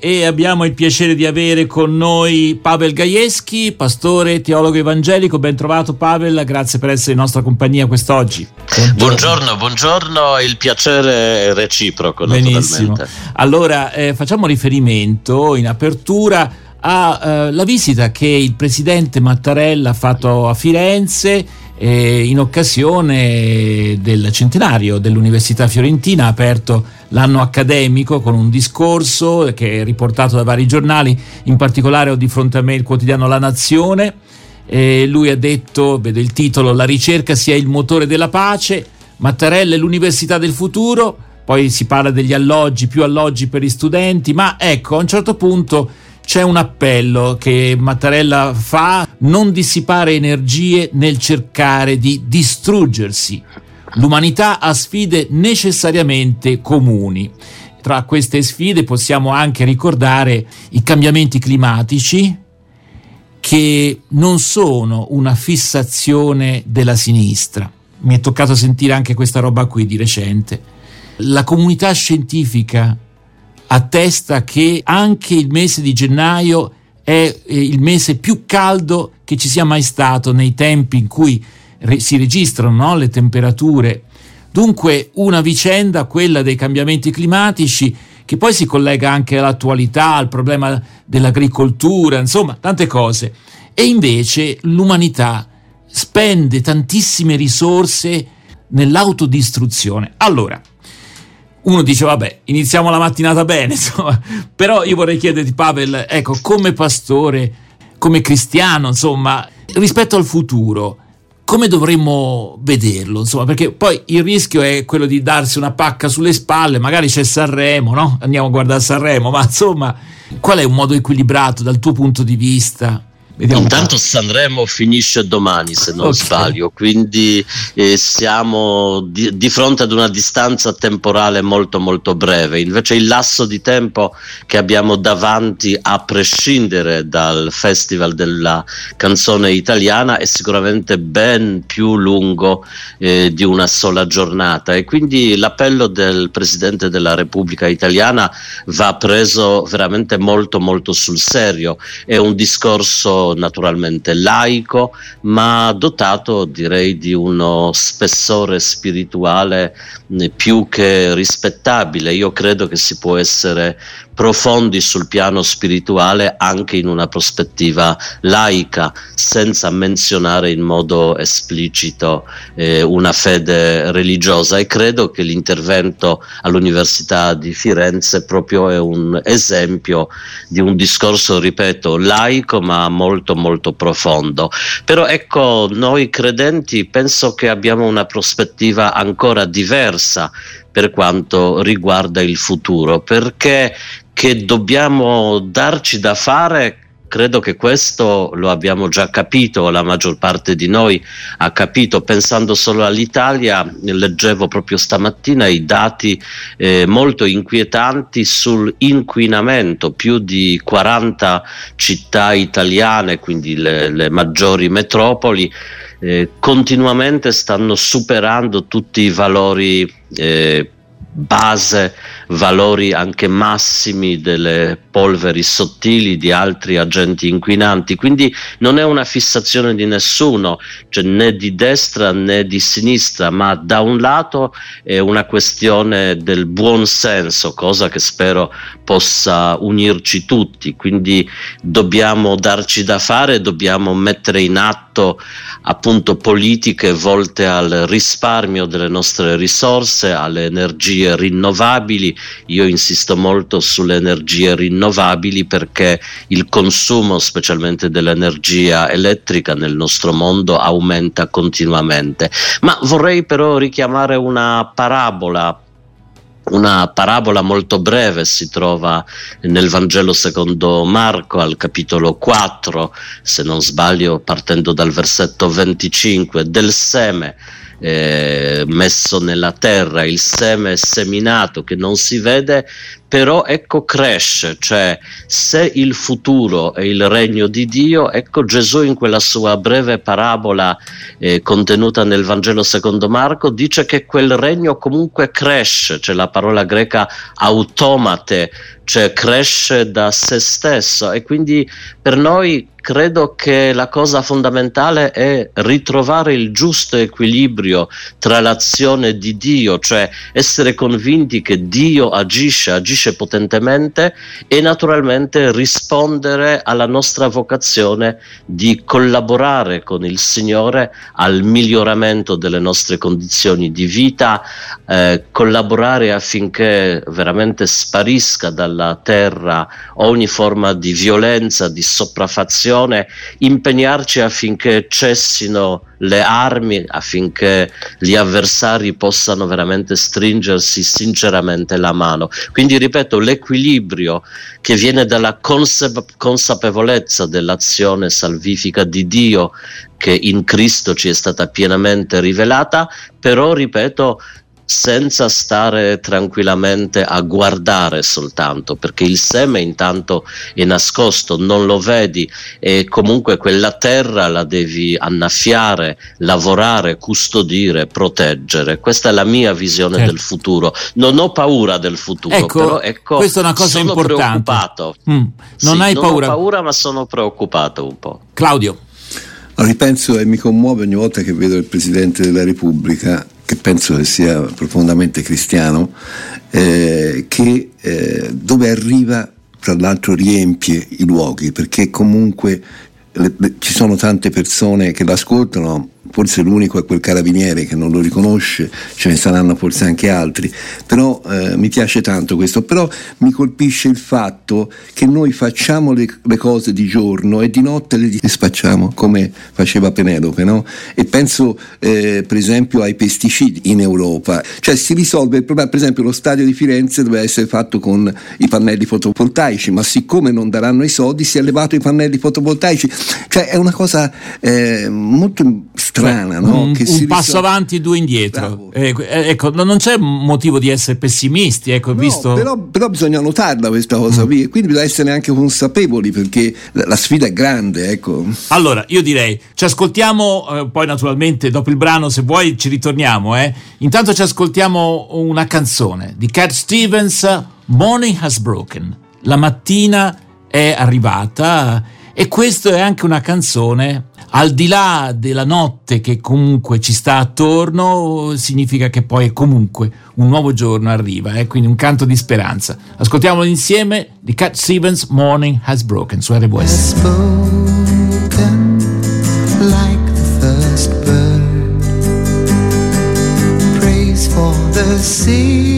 E abbiamo il piacere di avere con noi Pavel Gajewski, pastore teologo evangelico. Ben trovato Pavel, grazie per essere in nostra compagnia quest'oggi. Buongiorno, buongiorno, buongiorno il piacere è reciproco. Benissimo. Allora, eh, facciamo riferimento in apertura alla eh, visita che il presidente Mattarella ha fatto a Firenze eh, in occasione del centenario dell'Università Fiorentina ha aperto l'anno accademico con un discorso che è riportato da vari giornali, in particolare ho di fronte a me il quotidiano La Nazione. Eh, lui ha detto, vedo il titolo, La ricerca sia il motore della pace, Mattarella è l'università del futuro, poi si parla degli alloggi, più alloggi per gli studenti, ma ecco, a un certo punto c'è un appello che Mattarella fa, non dissipare energie nel cercare di distruggersi. L'umanità ha sfide necessariamente comuni. Tra queste sfide possiamo anche ricordare i cambiamenti climatici, che non sono una fissazione della sinistra. Mi è toccato sentire anche questa roba qui di recente. La comunità scientifica attesta che anche il mese di gennaio è eh, il mese più caldo che ci sia mai stato nei tempi in cui si registrano no, le temperature. Dunque una vicenda, quella dei cambiamenti climatici, che poi si collega anche all'attualità, al problema dell'agricoltura, insomma, tante cose. E invece l'umanità spende tantissime risorse nell'autodistruzione. Allora, uno dice vabbè iniziamo la mattinata bene insomma. Però io vorrei chiederti Pavel ecco come pastore come cristiano insomma rispetto al futuro come dovremmo vederlo insomma? Perché poi il rischio è quello di darsi una pacca sulle spalle magari c'è Sanremo no? Andiamo a guardare Sanremo ma insomma qual è un modo equilibrato dal tuo punto di vista Vediamo Intanto Sanremo finisce domani, se non okay. sbaglio, quindi eh, siamo di, di, fronte ad una distanza temporale molto molto breve. Invece il lasso di tempo che abbiamo davanti, a prescindere dal Festival della canzone italiana, è sicuramente ben più lungo eh, di una sola giornata e quindi l'appello del Presidente della Repubblica Italiana va preso veramente molto molto sul serio. È un discorso naturalmente laico, ma dotato direi di uno spessore spirituale eh, più che rispettabile. Io credo che si può essere profondi sul piano spirituale anche in una prospettiva laica, senza menzionare in modo esplicito eh, una fede religiosa e credo che l'intervento all'Università di Firenze proprio è un esempio di un discorso, ripeto, laico ma molto molto profondo. Però ecco, noi credenti penso che abbiamo una prospettiva ancora diversa per quanto riguarda il futuro, perché che dobbiamo darci da fare credo che questo lo abbiamo già capito, la maggior parte di noi ha capito, pensando solo all'Italia, leggevo proprio stamattina i dati eh, molto inquietanti sull'inquinamento, più di 40 città italiane, quindi le, le maggiori metropoli, eh, continuamente stanno superando tutti i valori eh, base valori anche massimi delle polveri sottili di altri agenti inquinanti, quindi non è una fissazione di nessuno, cioè né di destra né di sinistra, ma da un lato è una questione del buon senso, cosa che spero possa unirci tutti, quindi dobbiamo darci da fare, dobbiamo mettere in atto appunto politiche volte al risparmio delle nostre risorse, alle energie rinnovabili, io insisto molto sulle energie rinnovabili perché il consumo, specialmente dell'energia elettrica nel nostro mondo, aumenta continuamente. Ma vorrei però richiamare una parabola una parabola molto breve si trova nel Vangelo secondo Marco al capitolo 4, se non sbaglio partendo dal versetto 25, del seme eh, messo nella terra, il seme seminato che non si vede però ecco cresce, cioè se il futuro è il regno di Dio, ecco Gesù in quella sua breve parabola eh, contenuta nel Vangelo secondo Marco dice che quel regno comunque cresce, cioè la parola greca automate, cioè cresce da se stesso. E quindi per noi credo che la cosa fondamentale è ritrovare il giusto equilibrio tra l'azione di Dio, cioè essere convinti che Dio agisce, agisce potentemente e naturalmente rispondere alla nostra vocazione di collaborare con il Signore al miglioramento delle nostre condizioni di vita, eh, collaborare affinché veramente sparisca dalla terra ogni forma di violenza, di sopraffazione impegnarci affinché cessino le armi, affinché gli avversari possano veramente stringersi sinceramente la mano. Quindi ripeto, l'equilibrio che viene dalla consapevolezza dell'azione salvifica di Dio che in Cristo ci è stata pienamente rivelata, però ripeto, senza stare tranquillamente a guardare soltanto, perché il seme intanto è nascosto, non lo vedi e comunque quella terra la devi annaffiare, lavorare, custodire, proteggere. Questa è la mia visione certo. del futuro. Non ho paura del futuro, ecco, però ecco, questa è una cosa sono importante. preoccupato. Mm, non sì, hai non paura. ho paura, ma sono preoccupato un po'. Claudio. Ripenso e mi commuove ogni volta che vedo il Presidente della Repubblica che penso che sia profondamente cristiano, eh, che eh, dove arriva tra l'altro riempie i luoghi, perché comunque le, le, ci sono tante persone che l'ascoltano, forse l'unico è quel carabiniere che non lo riconosce, ce ne saranno forse anche altri, però eh, mi piace tanto questo, però mi colpisce il fatto che noi facciamo le, le cose di giorno e di notte le dispacciamo come faceva Penelope, no? E penso eh, per esempio ai pesticidi in Europa, cioè si risolve il problema, per esempio lo stadio di Firenze doveva essere fatto con i pannelli fotovoltaici, ma siccome non daranno i soldi si è levato i pannelli fotovoltaici, cioè è una cosa eh, molto strana, no? Un, un passo avanti e due indietro. Eh, ecco, non c'è motivo di essere pessimisti, ecco, no, visto... però, però, bisogna notarla questa cosa mm. qui, quindi bisogna essere anche consapevoli perché la, la sfida è grande, ecco. Allora, io direi, ci ascoltiamo, eh, poi naturalmente dopo il brano, se vuoi ci ritorniamo, eh. Intanto ci ascoltiamo una canzone di Cat Stevens, Morning Has Broken. La mattina è arrivata e questa è anche una canzone, al di là della notte che comunque ci sta attorno, significa che poi comunque un nuovo giorno arriva, eh? quindi un canto di speranza. Ascoltiamolo insieme di Cat Stevens, Morning Has Broken su RWS. like the first bird. Praise for the singing,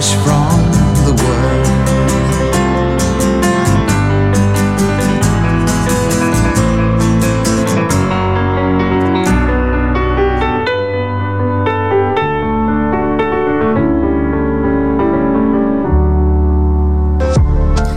fresh from the world.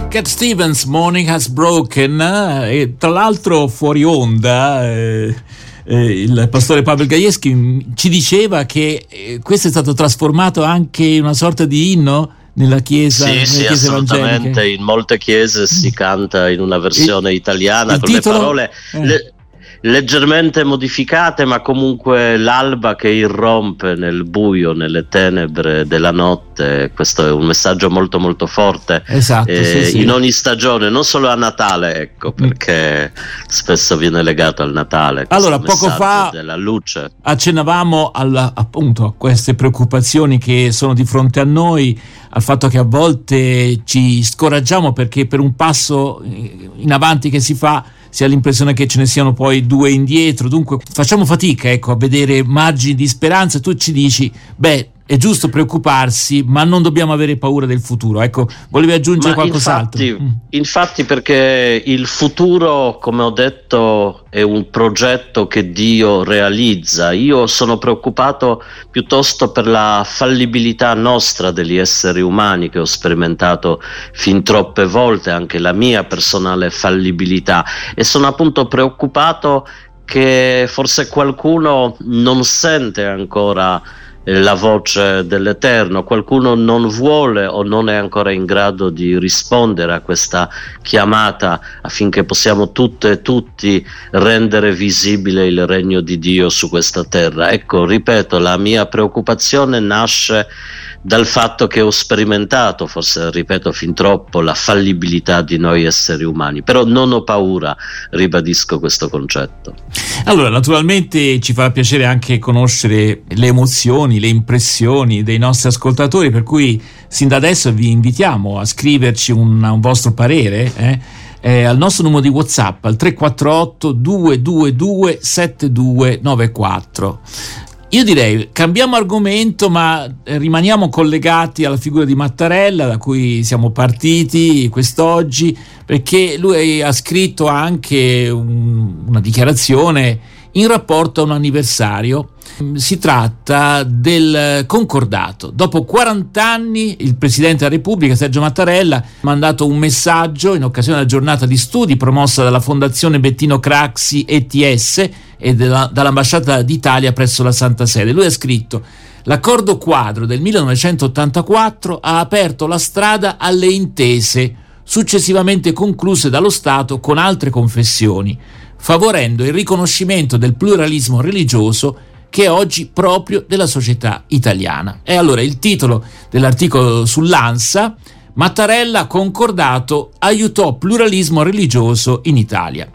Cat Stevens, Morning Has Broken, eh, e tra l'altro fuori onda. Eh, eh, il pastore Pavel Gajewski ci diceva che eh, questo è stato trasformato anche in una sorta di inno nella chiesa, sì, sì, chiese assolutamente. evangeliche. In molte chiese si canta in una versione Il- italiana il con titolo? le parole Eh. le- leggermente modificate, ma comunque l'alba che irrompe nel buio, nelle tenebre della notte. Questo è un messaggio molto molto forte. Esatto, eh, sì, sì. in ogni stagione, non solo a Natale, ecco, perché spesso viene legato al Natale. Allora, poco fa- accennavamo al- appunto a queste preoccupazioni che sono di fronte a noi, al fatto che a volte ci scoraggiamo perché per un passo eh, in avanti che si fa si ha l'impressione che ce ne siano poi due indietro, dunque facciamo fatica ecco, a vedere margini di speranza. Tu ci dici, beh, è giusto preoccuparsi, ma non dobbiamo avere paura del futuro. Ecco, volevi aggiungere Ma qualcos'altro? infatti, Mm. infatti perché il futuro, come ho detto, è un progetto che Dio realizza. Io sono preoccupato piuttosto per la fallibilità nostra degli esseri umani che ho sperimentato fin troppe volte, anche la mia personale fallibilità e sono appunto preoccupato che forse qualcuno non sente ancora la voce dell'Eterno, qualcuno non vuole o non è ancora in grado di rispondere a questa chiamata affinché possiamo tutte e tutti rendere visibile il regno di Dio su questa terra. Ecco, ripeto, la mia preoccupazione nasce dal fatto che ho sperimentato, forse ripeto fin troppo, la fallibilità di noi esseri umani, però non ho paura, ribadisco questo concetto. Allora, naturalmente ci fa piacere anche conoscere le emozioni, le impressioni dei nostri ascoltatori, per cui sin da adesso vi invitiamo a scriverci un, un vostro parere. eh, eh, al nostro numero di WhatsApp al 348 222 7294. Io direi cambiamo argomento, ma rimaniamo collegati alla figura di Mattarella, da cui siamo partiti quest'oggi, perché lui ha scritto anche un- una dichiarazione in rapporto a un anniversario. Si tratta del concordato. Dopo 40 anni il Presidente della Repubblica, Sergio Mattarella, ha mandato un messaggio in occasione della giornata di studi promossa dalla Fondazione Bettino Craxi ETS e della- dall'Ambasciata d'Italia presso la Santa Sede. Lui ha scritto L'accordo quadro del 1984 ha aperto la strada alle intese successivamente concluse dallo Stato con altre confessioni, favorendo il riconoscimento del pluralismo religioso che è oggi proprio della società italiana. E allora il titolo dell'articolo sull'ANSA, Mattarella concordato aiutò pluralismo religioso in Italia.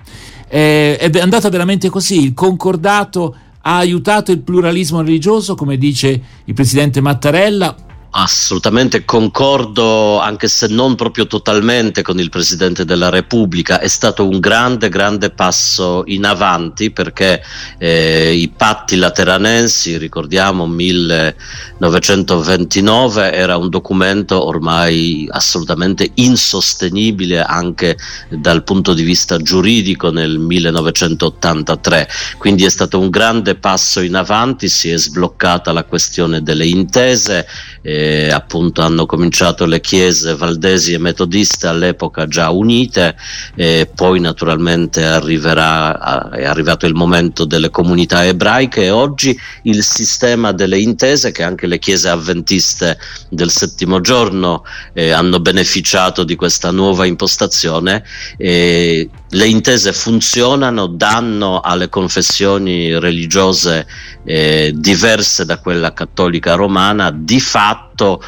Eh, è andata veramente così, il concordato ha aiutato il pluralismo religioso, come dice il presidente Mattarella, Assolutamente concordo, anche se non proprio totalmente con il Presidente della Repubblica, è stato un grande, grande passo in avanti perché eh, i patti lateranensi, ricordiamo 1929, era un documento ormai assolutamente insostenibile anche dal punto di vista giuridico nel 1983, quindi è stato un grande passo in avanti, si è sbloccata la questione delle intese eh, appunto hanno cominciato le chiese valdesi e metodiste all'epoca già unite, eh, poi naturalmente arriverà, è arrivato il momento delle comunità ebraiche e oggi il sistema delle intese che anche le chiese avventiste del settimo giorno eh, hanno beneficiato di questa nuova impostazione. eh, le intese funzionano, danno alle confessioni religiose eh, diverse da quella cattolica romana di fatto atto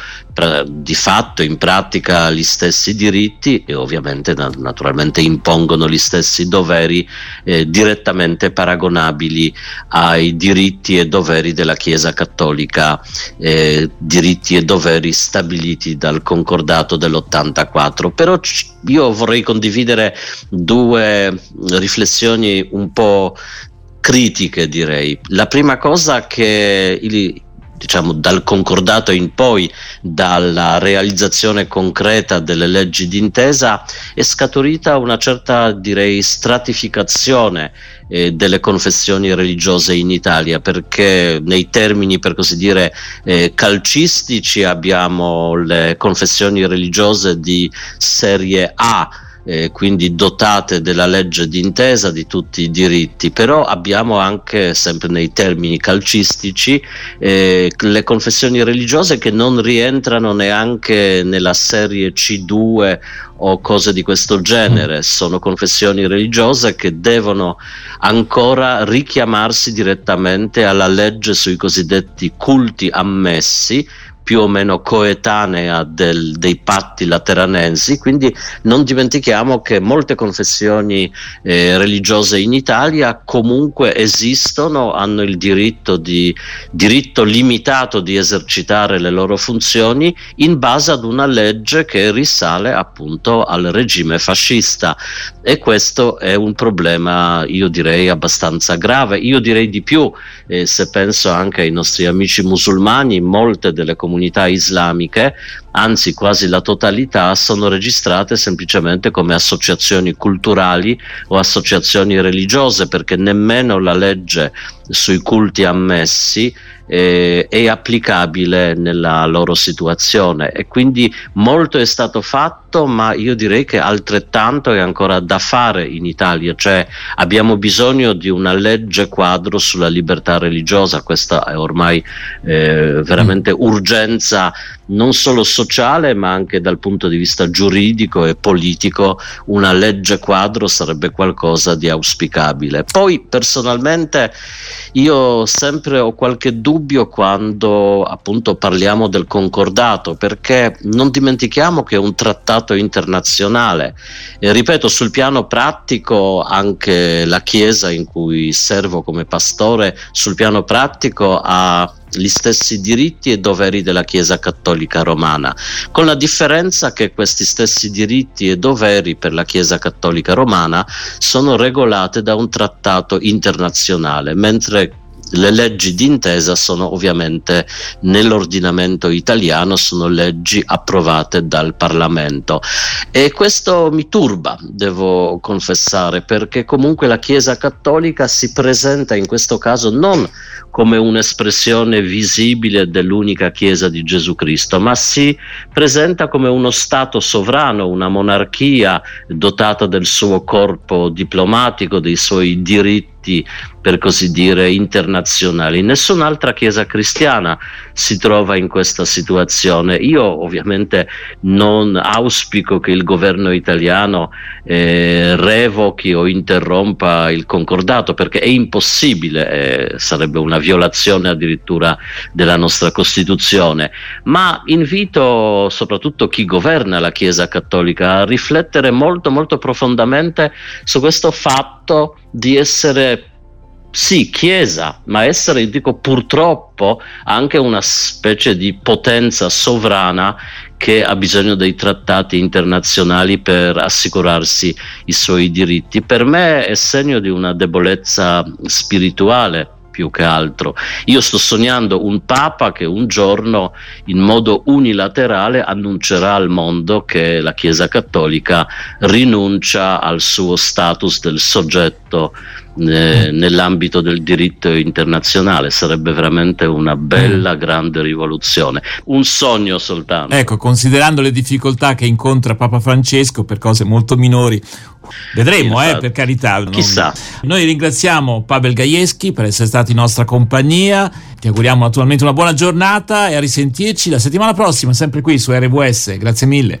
di fatto in pratica gli stessi diritti e ovviamente naturalmente impongono gli stessi doveri eh, direttamente paragonabili ai diritti e doveri della Chiesa Cattolica, eh, diritti e doveri stabiliti dal concordato dell'84. Però io vorrei condividere due riflessioni un po' critiche direi. La prima cosa che il, diciamo dal concordato in poi, dalla realizzazione concreta delle leggi d'intesa, è scaturita una certa direi stratificazione eh, delle confessioni religiose in Italia, perché nei termini per così dire eh, calcistici abbiamo le confessioni religiose di serie A eh, quindi dotate della legge d'intesa di tutti i diritti, però abbiamo anche, sempre nei termini calcistici, eh, le confessioni religiose che non rientrano neanche nella serie C2 o cose di questo genere, mm. sono confessioni religiose che devono ancora richiamarsi direttamente alla legge sui cosiddetti culti ammessi, più o meno coetanea del, dei patti lateranensi, quindi non dimentichiamo che molte confessioni eh, religiose in Italia comunque esistono, hanno il diritto, di, diritto limitato di esercitare le loro funzioni in base ad una legge che risale appunto al regime fascista e questo è un problema io direi abbastanza grave, io direi di più eh, se penso anche ai nostri amici musulmani, molte delle comunità islamiche, anzi quasi la totalità, sono registrate semplicemente come associazioni culturali o associazioni religiose, perché nemmeno la legge sui culti ammessi eh, è applicabile nella loro situazione. E quindi molto è stato fatto ma io direi che altrettanto è ancora da fare in Italia. Cioè abbiamo bisogno di una legge quadro sulla libertà religiosa. Questa è ormai eh, veramente urgenza non solo sociale ma anche dal punto di vista giuridico e politico una legge quadro sarebbe qualcosa di auspicabile. Poi personalmente io sempre ho qualche dubbio quando appunto parliamo del concordato perché non dimentichiamo che è un trattato internazionale. E ripeto sul piano pratico anche la chiesa in cui servo come pastore sul piano pratico ha gli stessi diritti e doveri della Chiesa Cattolica Romana, con la differenza che questi stessi diritti e doveri per la Chiesa Cattolica Romana sono regolati da un trattato internazionale, mentre le leggi d'intesa sono ovviamente nell'ordinamento italiano, sono leggi approvate dal Parlamento. E questo mi turba, devo confessare, perché comunque la Chiesa Cattolica si presenta in questo caso non come un'espressione visibile dell'unica Chiesa di Gesù Cristo, ma si presenta come uno Stato sovrano, una monarchia dotata del suo corpo diplomatico, dei suoi diritti per così dire internazionali. Nessun'altra chiesa cristiana si trova in questa situazione. Io ovviamente non auspico che il governo italiano eh, revochi o interrompa il concordato perché è impossibile, eh, sarebbe una violazione addirittura della nostra Costituzione, ma invito soprattutto chi governa la Chiesa Cattolica a riflettere molto molto profondamente su questo fatto di essere sì, Chiesa, ma essere, dico purtroppo, anche una specie di potenza sovrana che ha bisogno dei trattati internazionali per assicurarsi i suoi diritti. Per me è segno di una debolezza spirituale più che altro. Io sto sognando un Papa che un giorno in modo unilaterale annuncerà al mondo che la Chiesa Cattolica rinuncia al suo status del soggetto nell'ambito del diritto internazionale. Sarebbe veramente una bella, grande rivoluzione. Un sogno soltanto. Ecco, considerando le difficoltà che incontra Papa Francesco per cose molto minori, Vedremo, eh, per carità. Non... Chissà. Noi ringraziamo Pavel Gajewski per essere stato in nostra compagnia. Ti auguriamo naturalmente una buona giornata e a risentirci la settimana prossima, sempre qui su RWS. Grazie mille.